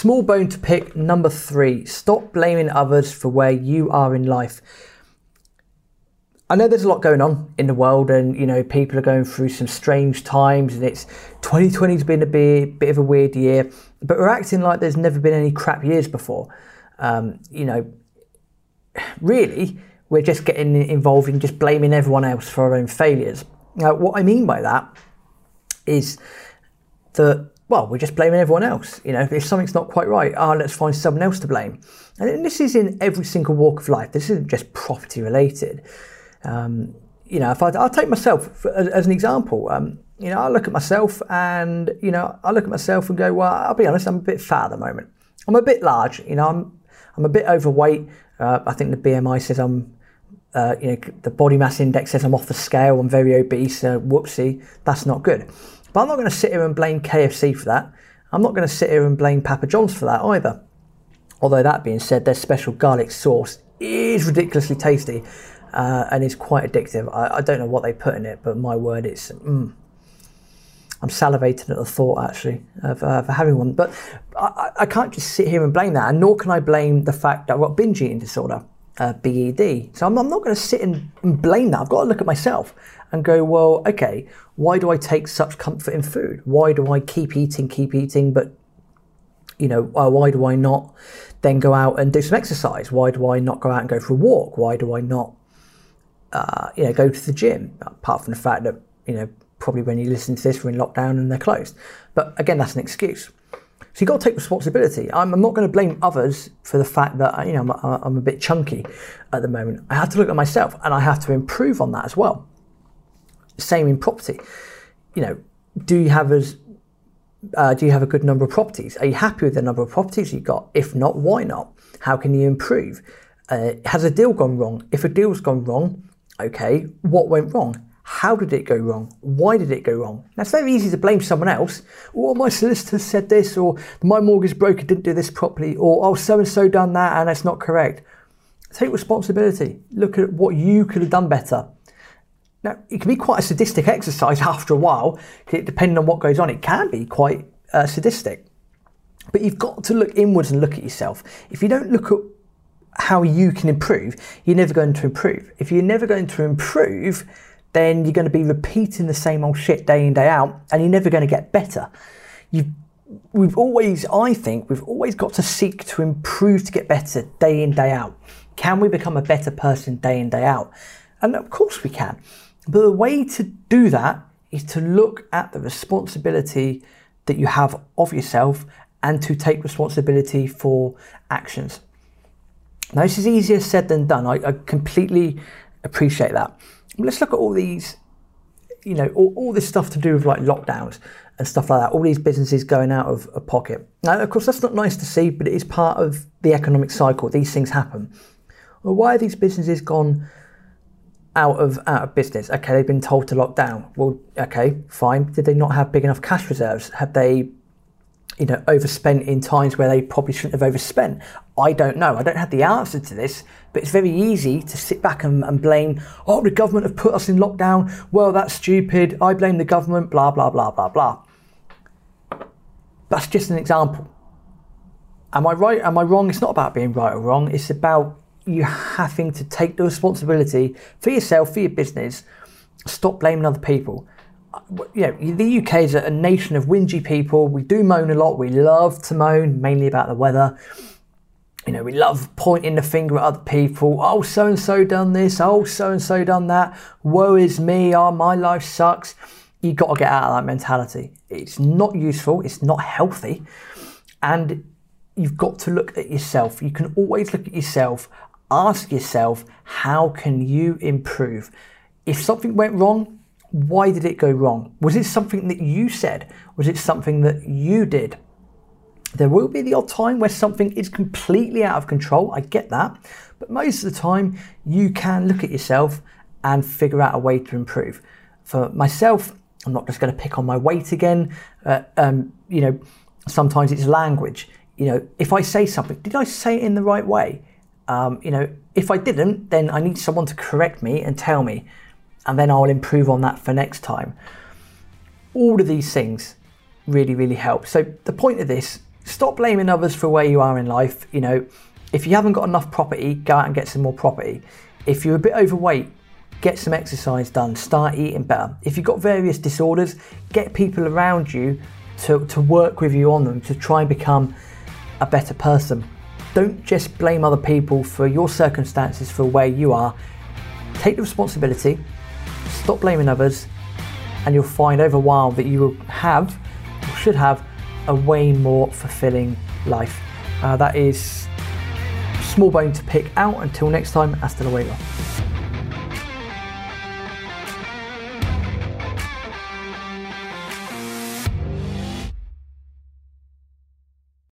Smallbone to pick. Number three, stop blaming others for where you are in life. I know there's a lot going on in the world, and you know people are going through some strange times, and it's 2020's been a bit, bit of a weird year, but we're acting like there's never been any crap years before. Um, you know, really, we're just getting involved in just blaming everyone else for our own failures. Now, what I mean by that is that well, we're just blaming everyone else. You know, if something's not quite right, oh, let's find someone else to blame. And this is in every single walk of life. This isn't just property related. Um, you know, if I, will take myself as, as an example. Um, you know, I look at myself and you know, I look at myself and go, well, I'll be honest, I'm a bit fat at the moment. I'm a bit large. You know, I'm I'm a bit overweight. Uh, I think the BMI says I'm. Uh, you know, the body mass index says I'm off the scale. I'm very obese. Uh, whoopsie, that's not good. But I'm not going to sit here and blame KFC for that. I'm not going to sit here and blame Papa John's for that either. Although that being said, their special garlic sauce is ridiculously tasty uh, and is quite addictive. I, I, don't know what they put in it, but my word, it's. Mm, I'm salivating at the thought actually of, uh, having one. But I, I, can't just sit here and blame that, and nor can I blame the fact that I've got binge eating disorder, uh, BED. So I'm, I'm not going to sit and, and blame that. I've got to look at myself and go, well, okay, why do I take such comfort in food? Why do I keep eating, keep eating, but you know, uh, why do I not then go out and do some exercise? Why do I not go out and go for a walk? Why do I not, uh, you know, go to the gym? Apart from the fact that, you know, probably when you listen to this, we're in lockdown and they're closed. But again, that's an excuse. So you've got to take responsibility. I'm, I'm not going to blame others for the fact that, you know, I'm, I'm a bit chunky at the moment. I have to look at myself and I have to improve on that as well. Same in property. You know, do you have as uh, do you have a good number of properties? Are you happy with the number of properties you've got? If not, why not? How can you improve? Uh, has a deal gone wrong? If a deal's gone wrong, okay, what went wrong? How did it go wrong? Why did it go wrong? Now it's very easy to blame someone else. Well, my solicitor said this, or my mortgage broker didn't do this properly, or oh, so and so done that and it's not correct. Take responsibility. Look at what you could have done better. Now, it can be quite a sadistic exercise after a while, depending on what goes on. It can be quite uh, sadistic. But you've got to look inwards and look at yourself. If you don't look at how you can improve, you're never going to improve. If you're never going to improve, then you're going to be repeating the same old shit day in, day out, and you're never going to get better. You've we've always, I think, we've always got to seek to improve to get better day in, day out. Can we become a better person day in, day out? And of course we can. But the way to do that is to look at the responsibility that you have of yourself and to take responsibility for actions. Now, this is easier said than done. I, I completely appreciate that. Let's look at all these, you know, all, all, this stuff to do with like lockdowns and stuff like that. All these businesses going out of, a pocket. Now, of course, that's not nice to see, but it is part of the economic cycle. These things happen. Well, why are these businesses gone out of out of business. Okay, they've been told to lock down. Well, okay, fine. Did they not have big enough cash reserves? Have they, you know, overspent in times where they probably shouldn't have overspent? I don't know. I don't have the answer to this, but it's very easy to sit back and, and blame. Oh, the government have put us in lockdown. Well, that's stupid. I blame the government. Blah blah blah blah blah. That's just an example. Am I right? Am I wrong? It's not about being right or wrong. It's about you having to take the responsibility for yourself, for your business. Stop blaming other people. You know, the UK is a nation of whingy people. We do moan a lot. We love to moan, mainly about the weather. You know, we love pointing the finger at other people. Oh, so and so done this. Oh, so and so done that. Woe is me. Oh, my life sucks. You got to get out of that mentality. It's not useful. It's not healthy. And you've got to look at yourself. You can always look at yourself ask yourself, how can you improve? If something went wrong, why did it go wrong? Was it something that you said? Was it something that you did? There will be the odd time where something is completely out of control. I get that. But most of the time, you can look at yourself and figure out a way to improve. For myself, I'm not just going to pick on my weight again. Uh, um, you know, sometimes it's language. You know, if I say something, did I say it in the right way? Um, you know, if I didn't, then I need someone to correct me and tell me, and then I'll improve on that for next time. All of these things really, really help. So the point of this stop blaming others for where you are in life. You know, if you haven't got enough property, go out and get some more property. If you're a bit overweight, get some exercise done, start eating better. If you've got various disorders, get people around you to, to work with you on them to try and become a better person. Don't just blame other people for your circumstances for where you are. Take the responsibility, stop blaming others, and you'll find over a while that you will have, or should have, a way more fulfilling life. Uh, that is Smallbone to pick out. Until next time, hasta luego.